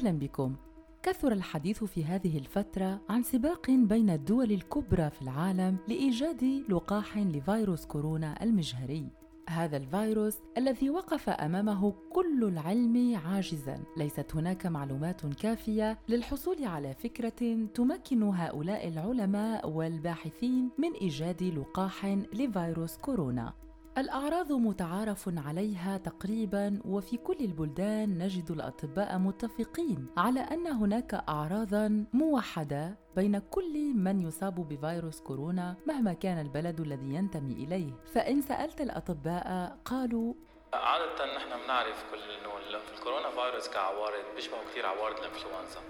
أهلا بكم. كثر الحديث في هذه الفترة عن سباق بين الدول الكبرى في العالم لإيجاد لقاح لفيروس كورونا المجهري. هذا الفيروس الذي وقف أمامه كل العلم عاجزا. ليست هناك معلومات كافية للحصول على فكرة تمكن هؤلاء العلماء والباحثين من إيجاد لقاح لفيروس كورونا. الأعراض متعارف عليها تقريبا وفي كل البلدان نجد الأطباء متفقين على أن هناك أعراضا موحدة بين كل من يصاب بفيروس كورونا مهما كان البلد الذي ينتمي إليه. فإن سألت الأطباء قالوا عادة نحن بنعرف كل إنه الكورونا فيروس كعوارض بيشبهوا كثير عوارض الإنفلونزا.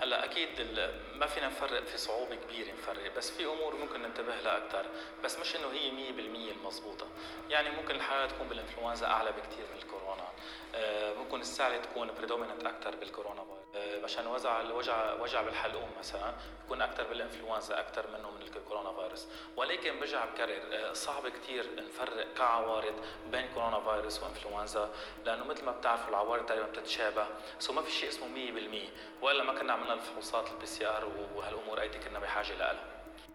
هلأ أكيد ما فينا نفرق في صعوبة كبيرة نفرق بس في أمور ممكن ننتبه لها أكثر بس مش إنه هي 100% المضبوطة. يعني ممكن الحالة تكون بالإنفلونزا أعلى بكثير من الكورونا. آه، ممكن السعلة تكون بريدوميننت أكثر بالكورونا فيروس. آه، عشان وجع الوجع وجع بالحلقوم مثلا يكون أكثر بالإنفلونزا أكثر منه من الكورونا فيروس. ولكن برجع بكرر آه، صعب كثير نفرق كعوارض بين كورونا فيروس وإنفلونزا لأنه مثل ما بتعرفوا العوارض تقريبا بتتشابه. so ما في شيء اسمه 100% ولا ما كنا عملنا الفحوصات ال PCR وهالامور هيدي كنا بحاجة لها.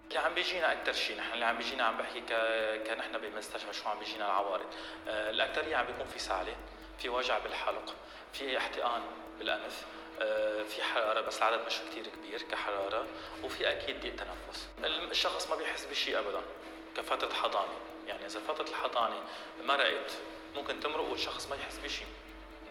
اللي عم بيجينا أكثر شيء نحن اللي عم بيجينا عم بحكي ك... كنحن بالمستشفى شو عم بيجينا العوارض. آه، الاكثريه عم بيكون في سعله في وجع بالحلق في احتقان بالأنف آه، في حرارة بس العدد مش كثير كبير كحرارة وفي أكيد ضيق تنفس. الشخص ما بيحس بشيء ابدا كفترة حضانة. يعني إذا فترة الحضانة مرقت ممكن تمرق والشخص ما يحس بشيء.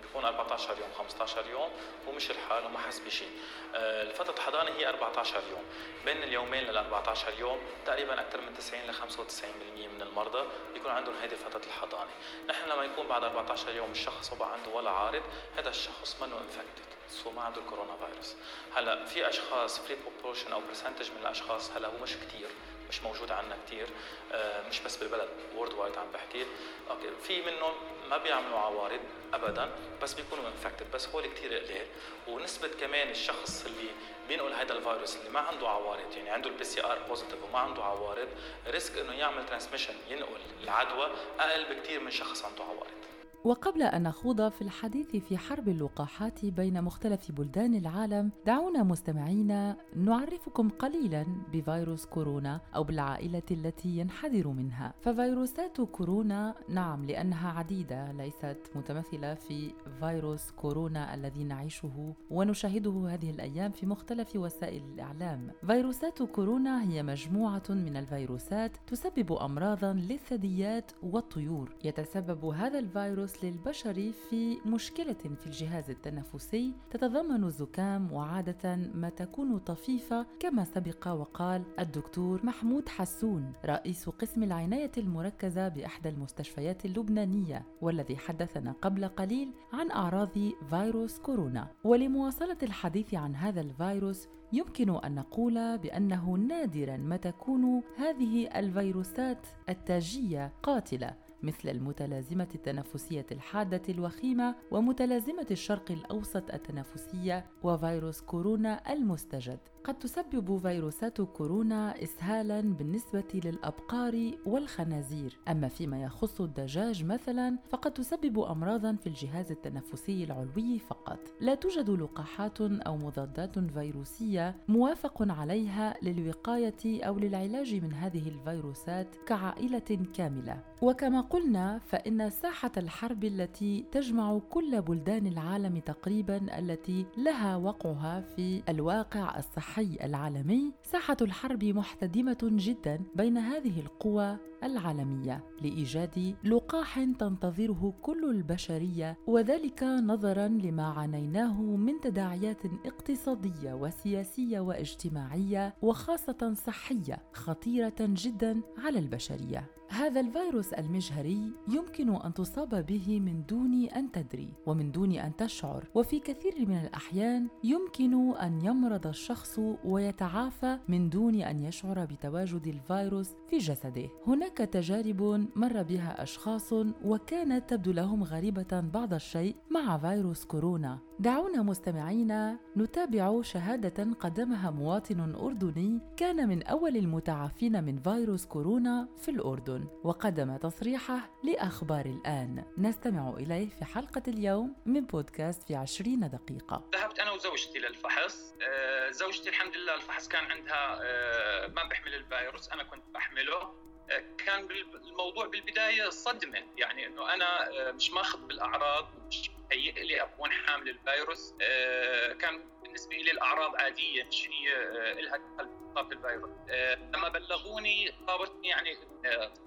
بيكون 14 يوم 15 يوم ومش الحال وما حس بشيء. آه، فترة الحضانة هي 14 يوم. بين اليومين لل 14 يوم تقريبا أكثر من 90 ل 95% من المرضى بيكون عندهم هذه فترة الحضانة. نحن لما يكون بعد 14 يوم الشخص ما عنده ولا عارض هذا الشخص منه infected so ما عنده الكورونا فيروس. هلأ في أشخاص في proportion أو percentage من الأشخاص هلأ هو مش كثير مش موجود عندنا كثير آه، مش بس بالبلد worldwide عم بحكي. okay في منهم ما بيعملوا عوارض ابدا بس بيكونوا infected بس هو كثير قليل. ونسبة كمان الشخص اللي بينقل هذا الفيروس اللي ما عنده عوارض يعني عنده ال PCR positive وما عنده عوارض risk إنه يعمل transmission ينقل العدوى أقل بكثير من شخص عنده عوارض. وقبل أن نخوض في الحديث في حرب اللقاحات بين مختلف بلدان العالم دعونا مستمعينا نعرفكم قليلا بفيروس كورونا أو بالعائلة التي ينحدر منها. ففيروسات كورونا نعم لأنها عديدة ليست متمثلة في فيروس كورونا الذي نعيشه ونشاهده هذه الأيام في مختلف وسائل الإعلام. فيروسات كورونا هي مجموعة من الفيروسات تسبب أمراضا للثدييات والطيور. يتسبب هذا الفيروس للبشر في مشكلة في الجهاز التنفسي تتضمن الزكام وعادة ما تكون طفيفة كما سبق وقال الدكتور محمود حسون رئيس قسم العناية المركزة بإحدى المستشفيات اللبنانية والذي حدثنا قبل قليل عن أعراض فيروس كورونا. ولمواصلة الحديث عن هذا الفيروس يمكن أن نقول بأنه نادرا ما تكون هذه الفيروسات التاجية قاتلة. مثل المتلازمة التنفسية الحادة الوخيمة ومتلازمة الشرق الأوسط التنفسية وفيروس كورونا المستجد. قد تسبب فيروسات كورونا إسهالا بالنسبة للأبقار والخنازير، أما فيما يخص الدجاج مثلا فقد تسبب أمراضا في الجهاز التنفسي العلوي فقط. لا توجد لقاحات أو مضادات فيروسية موافق عليها للوقاية أو للعلاج من هذه الفيروسات كعائلة كاملة. وكما قلنا فإن ساحة الحرب التي تجمع كل بلدان العالم تقريبا التي لها وقعها في الواقع الصحي العالمي، ساحة الحرب محتدمة جدا بين هذه القوى العالمية لإيجاد لقاح تنتظره كل البشرية وذلك نظرا لما عانيناه من تداعيات اقتصادية وسياسية واجتماعية وخاصة صحية خطيرة جدا على البشرية. هذا الفيروس المجهري يمكن أن تصاب به من دون أن تدري ومن دون أن تشعر وفي كثير من الأحيان يمكن أن يمرض الشخص ويتعافى من دون أن يشعر بتواجد الفيروس في جسده. هناك تجارب مر بها أشخاص وكانت تبدو لهم غريبة بعض الشيء مع فيروس كورونا. دعونا مستمعينا نتابع شهادة قدمها مواطن أردني كان من أول المتعافين من فيروس كورونا في الأردن وقدم تصريحه لأخبار الآن. نستمع إليه في حلقة اليوم من بودكاست في عشرين دقيقة. ذهبت أنا وزوجتي للفحص. آه، زوجتي الحمد لله الفحص كان عندها آه، ما بحمل الفيروس أنا كنت بحمله. آه، كان الموضوع بالبداية صدمة يعني إنه أنا مش ماخذ بالأعراض مش هيئ لي أكون حامل الفيروس. آه، كان بالنسبة لي الأعراض عادية مش هي آه، لها دخل الفيروس. آه، لما بلغوني صابتني يعني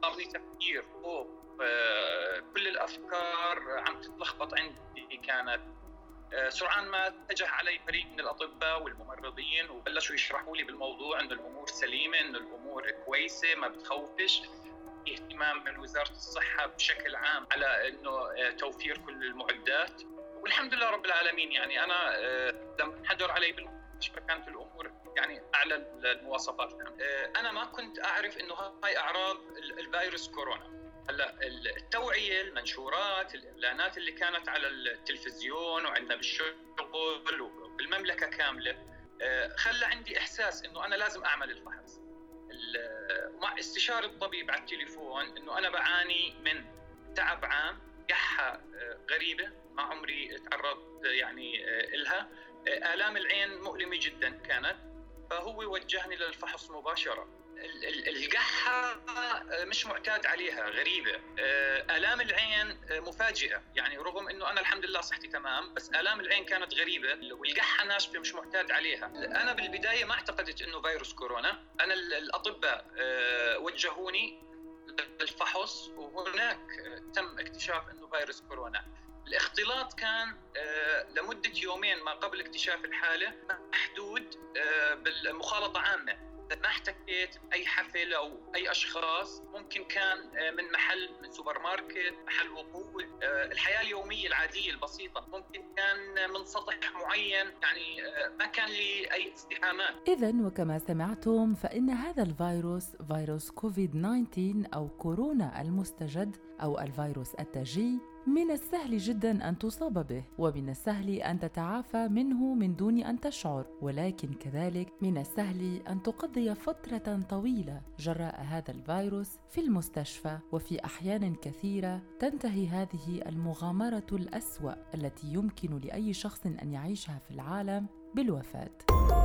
صابني تفكير خوف كل الأفكار عم تتلخبط عندي كانت. سرعان ما اتجه علي فريق من الأطباء والممرضين وبلشوا يشرحوا لي بالموضوع إنه الأمور سليمة إنه الأمور كويسة ما بتخوفش. اهتمام من وزارة الصحة بشكل عام على إنه آه، توفير كل المعدات. والحمد لله رب العالمين يعني أنا آه، لما انحدر علي بالمستشفى كانت الأمور يعني أعلى المواصفات. آه، أنا ما كنت أعرف إنه هاي أعراض الفيروس كورونا. هلأ التوعية المنشورات الإعلانات اللي كانت على التلفزيون وعندنا بالشغل وبالمملكة كاملة خلى عندي إحساس إنه أنا لازم أعمل الفحص. مع استشارة الطبيب على التليفون إنه أنا بعاني من تعب عام قحة آه، غريبة ما عمري تعرضت يعني آه، لها آه، آلام العين مؤلمة جدا كانت فهو وجهني للفحص مباشرة. القحة مش معتاد عليها غريبة. آه، آلام العين آه، مفاجئة. يعني رغم أنه أنا الحمد لله صحتي تمام بس آلام العين كانت غريبة. والقحة ناشفة مش معتاد عليها. أنا بالبداية ما اعتقدت أنه فيروس كورونا. أنا الأطباء آه، وجهوني للفحص وهناك تم اكتشاف أنه فيروس كورونا. الاختلاط كان لمدة يومين ما قبل اكتشاف الحالة محدود بالمخالطة عامة. ما احتكيت بأي حفل أو أي أشخاص ممكن كان آه، من محل من سوبر ماركت محل وقود آه، الحياة اليومية العادية البسيطة. ممكن كان من سطح معين يعني آه، ما كان لي أي ازدحامات اذا وكما سمعتم فإن هذا الفيروس فيروس كوفيد 19 أو كورونا المستجد أو الفيروس التاجي من السهل جدا أن تصاب به ومن السهل أن تتعافى منه من دون أن تشعر ولكن كذلك من السهل أن تقضي فترة طويلة جراء هذا الفيروس في المستشفى وفي أحيان كثيرة تنتهي هذه المغامرة الأسوأ التي يمكن لأي شخص أن يعيشها في العالم بالوفاة.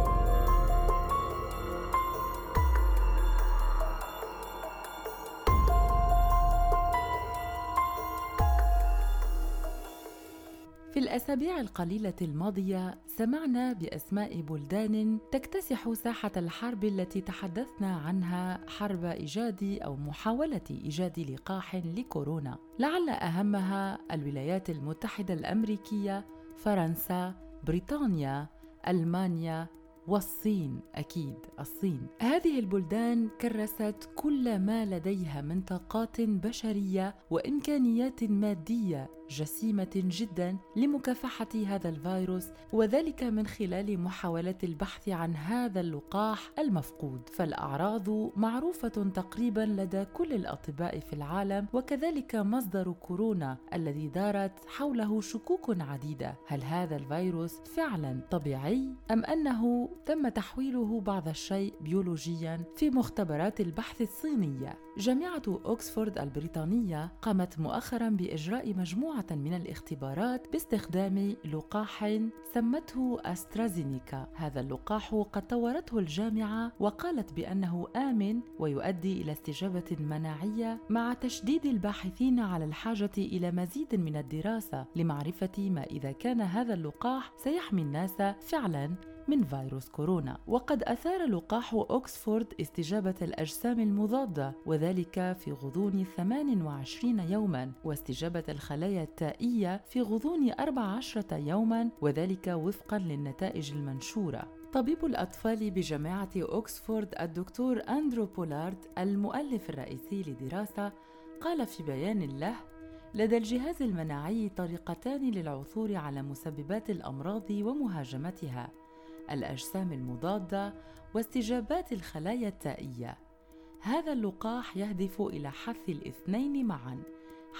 الأسابيع القليلة الماضية سمعنا بأسماء بلدان تكتسح ساحة الحرب التي تحدثنا عنها حرب إيجاد أو محاولة إيجاد لقاح لكورونا. لعل أهمها الولايات المتحدة الأمريكية فرنسا بريطانيا ألمانيا والصين. أكيد الصين. هذه البلدان كرست كل ما لديها من طاقات بشرية وإمكانيات مادية جسيمة جدا لمكافحة هذا الفيروس وذلك من خلال محاولة البحث عن هذا اللقاح المفقود. فالأعراض معروفة تقريبا لدى كل الأطباء في العالم وكذلك مصدر كورونا الذي دارت حوله شكوك عديدة. هل هذا الفيروس فعلا طبيعي أم أنه تم تحويله بعض الشيء بيولوجيا؟ في مختبرات البحث الصينية. جامعة أوكسفورد البريطانية قامت مؤخرا مجموعه مجموعة من الاختبارات باستخدام لقاح سمته أسترازينيكا. هذا اللقاح قد طورته الجامعة وقالت بأنه آمن ويؤدي إلى استجابة مناعية مع تشديد الباحثين على الحاجة إلى مزيد من الدراسة لمعرفة ما إذا كان هذا اللقاح سيحمي الناس فعلاً. من فيروس كورونا وقد أثار لقاح أوكسفورد استجابة الأجسام المضادة وذلك في غضون 28 يوما واستجابة الخلايا التائية في غضون 14 يوما وذلك وفقا للنتائج المنشورة. طبيب الأطفال بجامعة أوكسفورد الدكتور أندرو بولارد المؤلف الرئيسي لدراسة قال في بيان له لدى الجهاز المناعي طريقتان للعثور على مسببات الأمراض ومهاجمتها. الأجسام المضادة واستجابات الخلايا التائية هذا اللقاح يهدف إلى حث الاثنين معا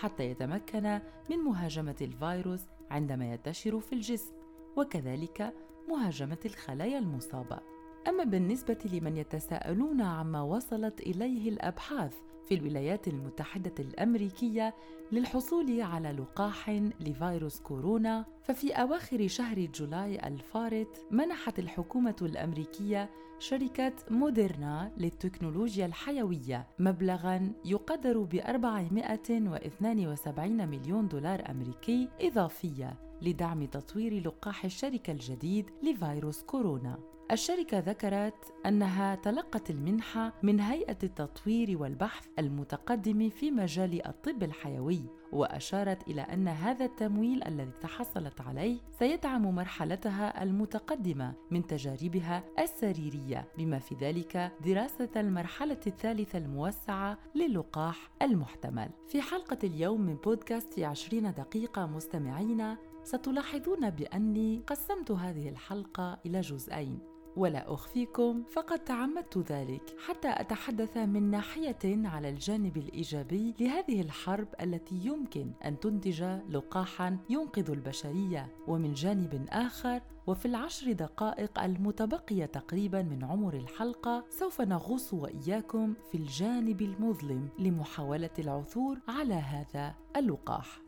حتى يتمكن من مهاجمة الفيروس عندما ينتشر في الجسم وكذلك مهاجمة الخلايا المصابة. أما بالنسبة لمن يتساءلون عما وصلت إليه الأبحاث في الولايات المتحدة الأمريكية للحصول على لقاح لفيروس كورونا ففي أواخر شهر جولاي الفارط منحت الحكومة الأمريكية شركة موديرنا للتكنولوجيا الحيوية مبلغاً يقدر ب 472 مليون دولار أمريكي إضافية لدعم تطوير لقاح الشركة الجديد لفيروس كورونا. الشركة ذكرت أنها تلقت المنحة من هيئة التطوير والبحث المتقدم في مجال الطب الحيوي وأشارت إلى أن هذا التمويل الذي تحصلت عليه سيدعم مرحلتها المتقدمة من تجاربها السريرية بما في ذلك دراسة المرحلة الثالثة الموسعة للقاح المحتمل. في حلقة اليوم من بودكاست 20 دقيقة مستمعين ستلاحظون بأني قسمت هذه الحلقة إلى جزئين. ولا أخفيكم فقد تعمدت ذلك حتى أتحدث من ناحية على الجانب الإيجابي لهذه الحرب التي يمكن أن تنتج لقاحا ينقذ البشرية ومن جانب آخر وفي العشر دقائق المتبقية تقريبا من عمر الحلقة سوف نغوص وإياكم في الجانب المظلم لمحاولة العثور على هذا اللقاح.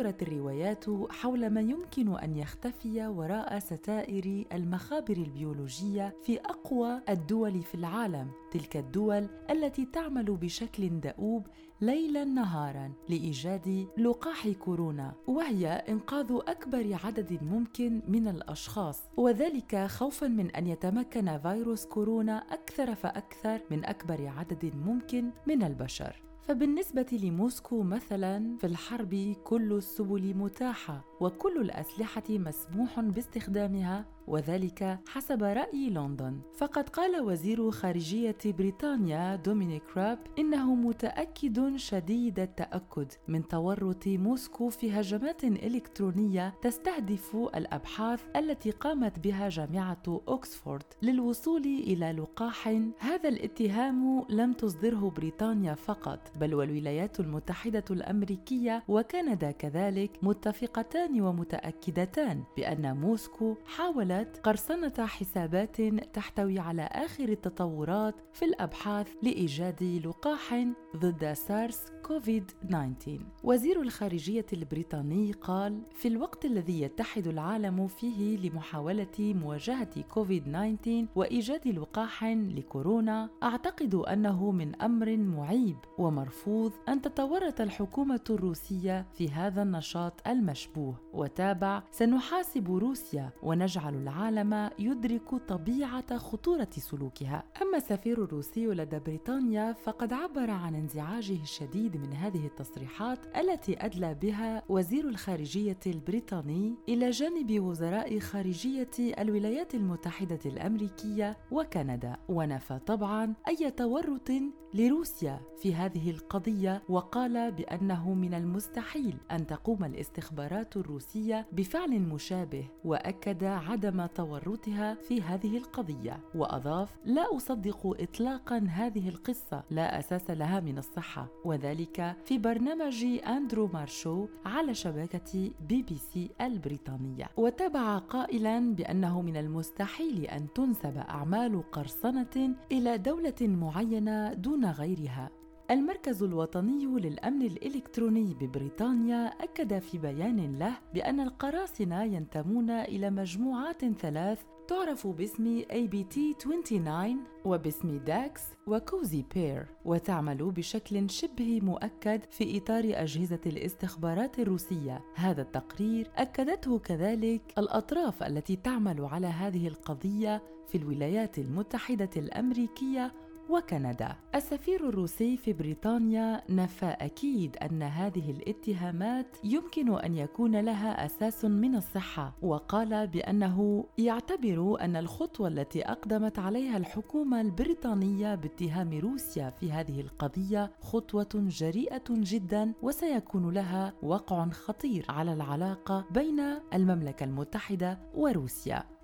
كثرت الروايات حول ما يمكن أن يختفي وراء ستائر المخابر البيولوجية في أقوى الدول في العالم تلك الدول التي تعمل بشكل دؤوب ليلا نهارا لإيجاد لقاح كورونا وهي إنقاذ أكبر عدد ممكن من الأشخاص. وذلك خوفا من أن يتمكن فيروس كورونا أكثر فأكثر من أكبر عدد ممكن من البشر. فبالنسبة لموسكو مثلا في الحرب كل السبل متاحة وكل الأسلحة مسموح باستخدامها. وذلك حسب رأي لندن. فقد قال وزير خارجية بريطانيا دومينيك راب إنه متأكد شديد التأكد من تورط موسكو في هجمات إلكترونية تستهدف الأبحاث التي قامت بها جامعة أكسفورد للوصول إلى لقاح. هذا الاتهام لم تصدره بريطانيا فقط بل والولايات المتحدة الأمريكية وكندا كذلك متفقتان ومتأكدتان بأن موسكو حاولت قرصنة حسابات تحتوي على آخر التطورات في الأبحاث لإيجاد لقاح ضد سارس كوفيد 19 وزير الخارجية البريطاني قال في الوقت الذي يتحد العالم فيه لمحاولة مواجهة كوفيد 19 وإيجاد لقاح لكورونا أعتقد أنه من أمر معيب ومرفوض أن تتورط الحكومة الروسية في هذا النشاط المشبوه. وتابع سنحاسب روسيا ونجعل العالم يدرك طبيعة خطورة سلوكها. أما السفير الروسي لدى بريطانيا فقد عبر عن انزعاجه الشديد من هذه التصريحات التي أدلى بها وزير الخارجية البريطاني إلى جانب وزراء خارجية الولايات المتحدة الأمريكية وكندا. ونفى طبعا أي تورط لروسيا في هذه القضية وقال بأنه من المستحيل أن تقوم الاستخبارات الروسية بفعل مشابه وأكد عدم تورطها في هذه القضية. وأضاف لا أصدق إطلاقا هذه القصة لا أساس لها من الصحة وذلك في برنامج أندرو مار شو على شبكة بي بي سي البريطانية. وتابع قائلا بأنه من المستحيل أن تنسب أعمال قرصنة إلى دولة معينة دون غيرها. المركز الوطني للأمن الإلكتروني ببريطانيا أكد في بيان له بأن القراصنة ينتمون إلى مجموعات ثلاث تعرف باسم APT29 وباسم دوكس وكوزي بير وتعمل بشكل شبه مؤكد في إطار أجهزة الاستخبارات الروسية. هذا التقرير أكدته كذلك الأطراف التي تعمل على هذه القضية في الولايات المتحدة الأمريكية وكندا. السفير الروسي في بريطانيا نفى أكيد أن هذه الاتهامات يمكن أن يكون لها أساس من الصحة وقال بأنه يعتبر أن الخطوة التي أقدمت عليها الحكومة البريطانية باتهام روسيا في هذه القضية خطوة جريئة جدا وسيكون لها وقع خطير على العلاقة بين المملكة المتحدة وروسيا.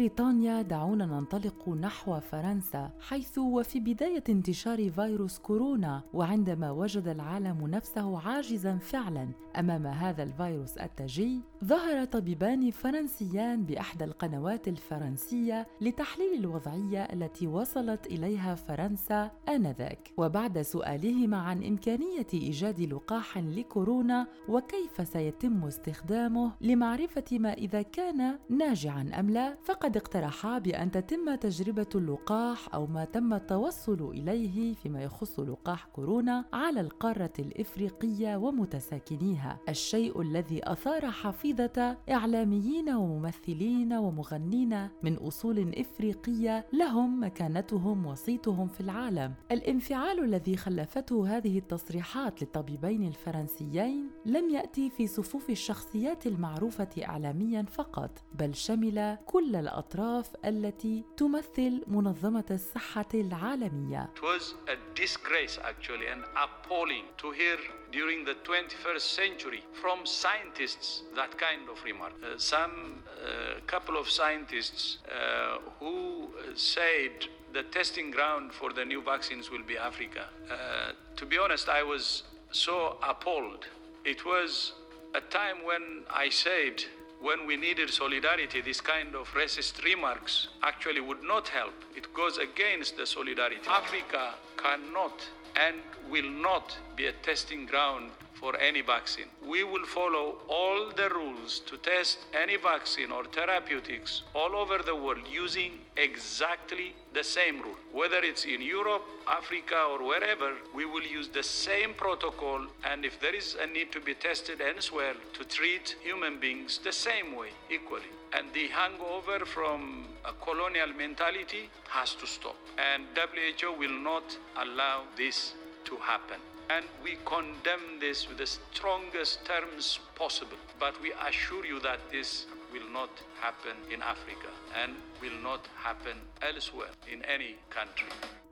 بريطانيا دعونا ننطلق نحو فرنسا حيث وفي بداية انتشار فيروس كورونا وعندما وجد العالم نفسه عاجزا فعلا أمام هذا الفيروس التاجي ظهر طبيبان فرنسيان بإحدى القنوات الفرنسية لتحليل الوضعية التي وصلت إليها فرنسا آنذاك. وبعد سؤالهما عن إمكانية إيجاد لقاح لكورونا وكيف سيتم استخدامه لمعرفة ما إذا كان ناجعا أم لا فقد اقترحا بأن تتم تجربة اللقاح أو ما تم التوصل إليه فيما يخص لقاح كورونا على القارة الإفريقية ومتساكنيها. الشيء الذي أثار حفيظة إعلاميين وممثلين ومغنين من أصول إفريقية لهم مكانتهم وصيتهم في العالم. الانفعال الذي خلفته هذه التصريحات للطبيبين الفرنسيين لم يأتي في صفوف الشخصيات المعروفة إعلاميا فقط بل شمل كل الأطراف التي تمثل منظمة الصحة العالمية. It was a disgrace actually and appalling to hear during the 21st century from scientists that kind of remark. Uh, some uh, couple of scientists uh, who said the testing ground for the new vaccines will be Africa. Uh, to be honest, I was so appalled. It was a time when I said when we needed solidarity, this kind of racist remarks actually would not help. It goes against the solidarity. Africa cannot and will not be a testing ground for any vaccine. We will follow all the rules to test any vaccine or therapeutics all over the world using exactly the same rule. Whether it's in Europe, Africa, or wherever, we will use the same protocol. And if there is a need to be tested elsewhere, to treat human beings the same way, equally. And the hangover from a colonial mentality has to stop. And WHO will not allow this to happen and we condemn this with the strongest terms possible. But we assure you that this will not happen in Africa and will not happen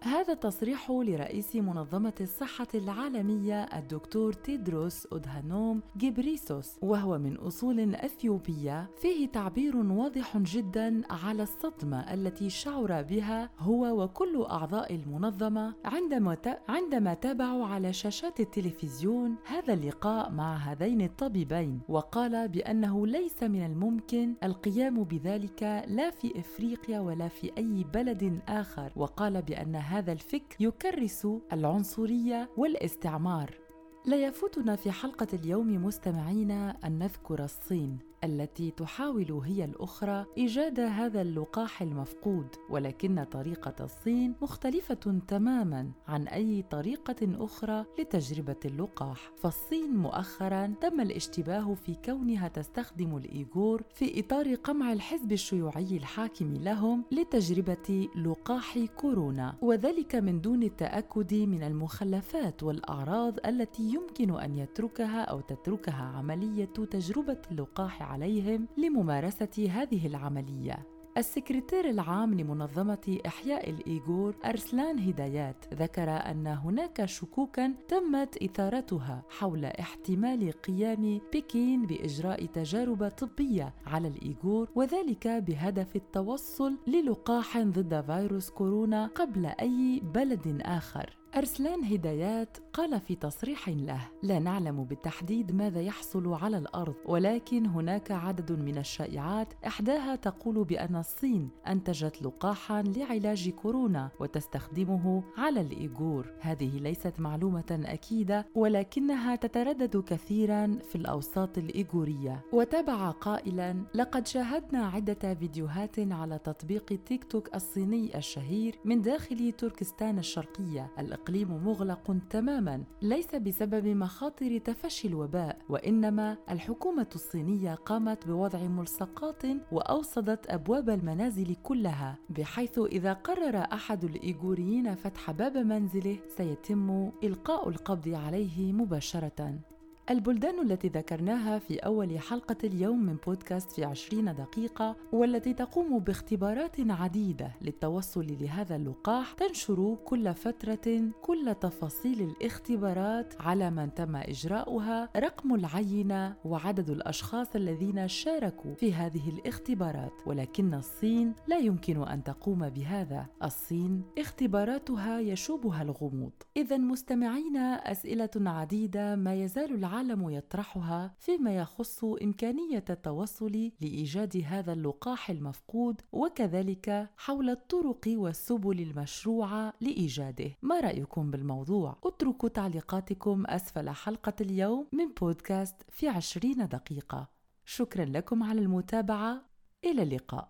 هذا تصريح لرئيس منظمة الصحة العالمية الدكتور تيدروس أدهانوم جيبريسوس وهو من أصول أثيوبية فيه تعبير واضح جدا على الصدمة التي شعر بها هو وكل أعضاء المنظمة عندما عندما تابعوا على شاشات التلفزيون هذا اللقاء مع هذين الطبيبين وقال بأنه ليس من الممكن القيام بذلك لا في إفريقيا ولا في أي بلد آخر وقال بأن هذا الفكر يكرس العنصرية والاستعمار. لا يفوتنا في حلقة اليوم مستمعينا أن نذكر الصين التي تحاول هي الأخرى إيجاد هذا اللقاح المفقود ولكن طريقة الصين مختلفة تماما عن أي طريقة أخرى لتجربة اللقاح. فالصين مؤخرا تم الاشتباه في كونها تستخدم الإيغور في إطار قمع الحزب الشيوعي الحاكم لهم لتجربة لقاح كورونا وذلك من دون التأكد من المخلفات والأعراض التي يمكن أن يتركها أو تتركها عملية تجربة اللقاح عليهم لممارسة هذه العملية. السكرتير العام لمنظمة إحياء الإيغور أرسلان هدايات ذكر أن هناك شكوكا تمت إثارتها حول احتمال قيام بكين بإجراء تجارب طبية على الإيغور وذلك بهدف التوصل للقاح ضد فيروس كورونا قبل أي بلد آخر. أرسلان هدايات قال في تصريح له: لا نعلم بالتحديد ماذا يحصل على الأرض، ولكن هناك عدد من الشائعات إحداها تقول بأن الصين أنتجت لقاحا لعلاج كورونا وتستخدمه على الإيغور. هذه ليست معلومة أكيدة ولكنها تتردد كثيرا في الأوساط الإيغورية. وتابع قائلا: لقد شاهدنا عدة فيديوهات على تطبيق تيك توك الصيني الشهير من داخل تركستان الشرقية. الإقليم مغلق تماما ليس بسبب مخاطر تفشي الوباء وإنما الحكومة الصينية قامت بوضع ملصقات وأوصدت أبواب المنازل كلها بحيث إذا قرر أحد الإيغوريين فتح باب منزله سيتم إلقاء القبض عليه مباشرة. البلدان التي ذكرناها في أول حلقة اليوم من بودكاست في عشرين دقيقة والتي تقوم باختبارات عديدة للتوصل لهذا اللقاح تنشر كل فترة كل تفاصيل الاختبارات على من تم إجراؤها رقم العينة وعدد الأشخاص الذين شاركوا في هذه الاختبارات. ولكن الصين لا يمكن أن تقوم بهذا. الصين اختباراتها يشوبها الغموض. إذا مستمعينا أسئلة عديدة ما يزال العالم يطرحها فيما يخص إمكانية التوصل لإيجاد هذا اللقاح المفقود وكذلك حول الطرق والسبل المشروعة لإيجاده. ما رأيكم بالموضوع؟ اتركوا تعليقاتكم أسفل حلقة اليوم من بودكاست في عشرين دقيقة. شكرا لكم على المتابعة. إلى اللقاء.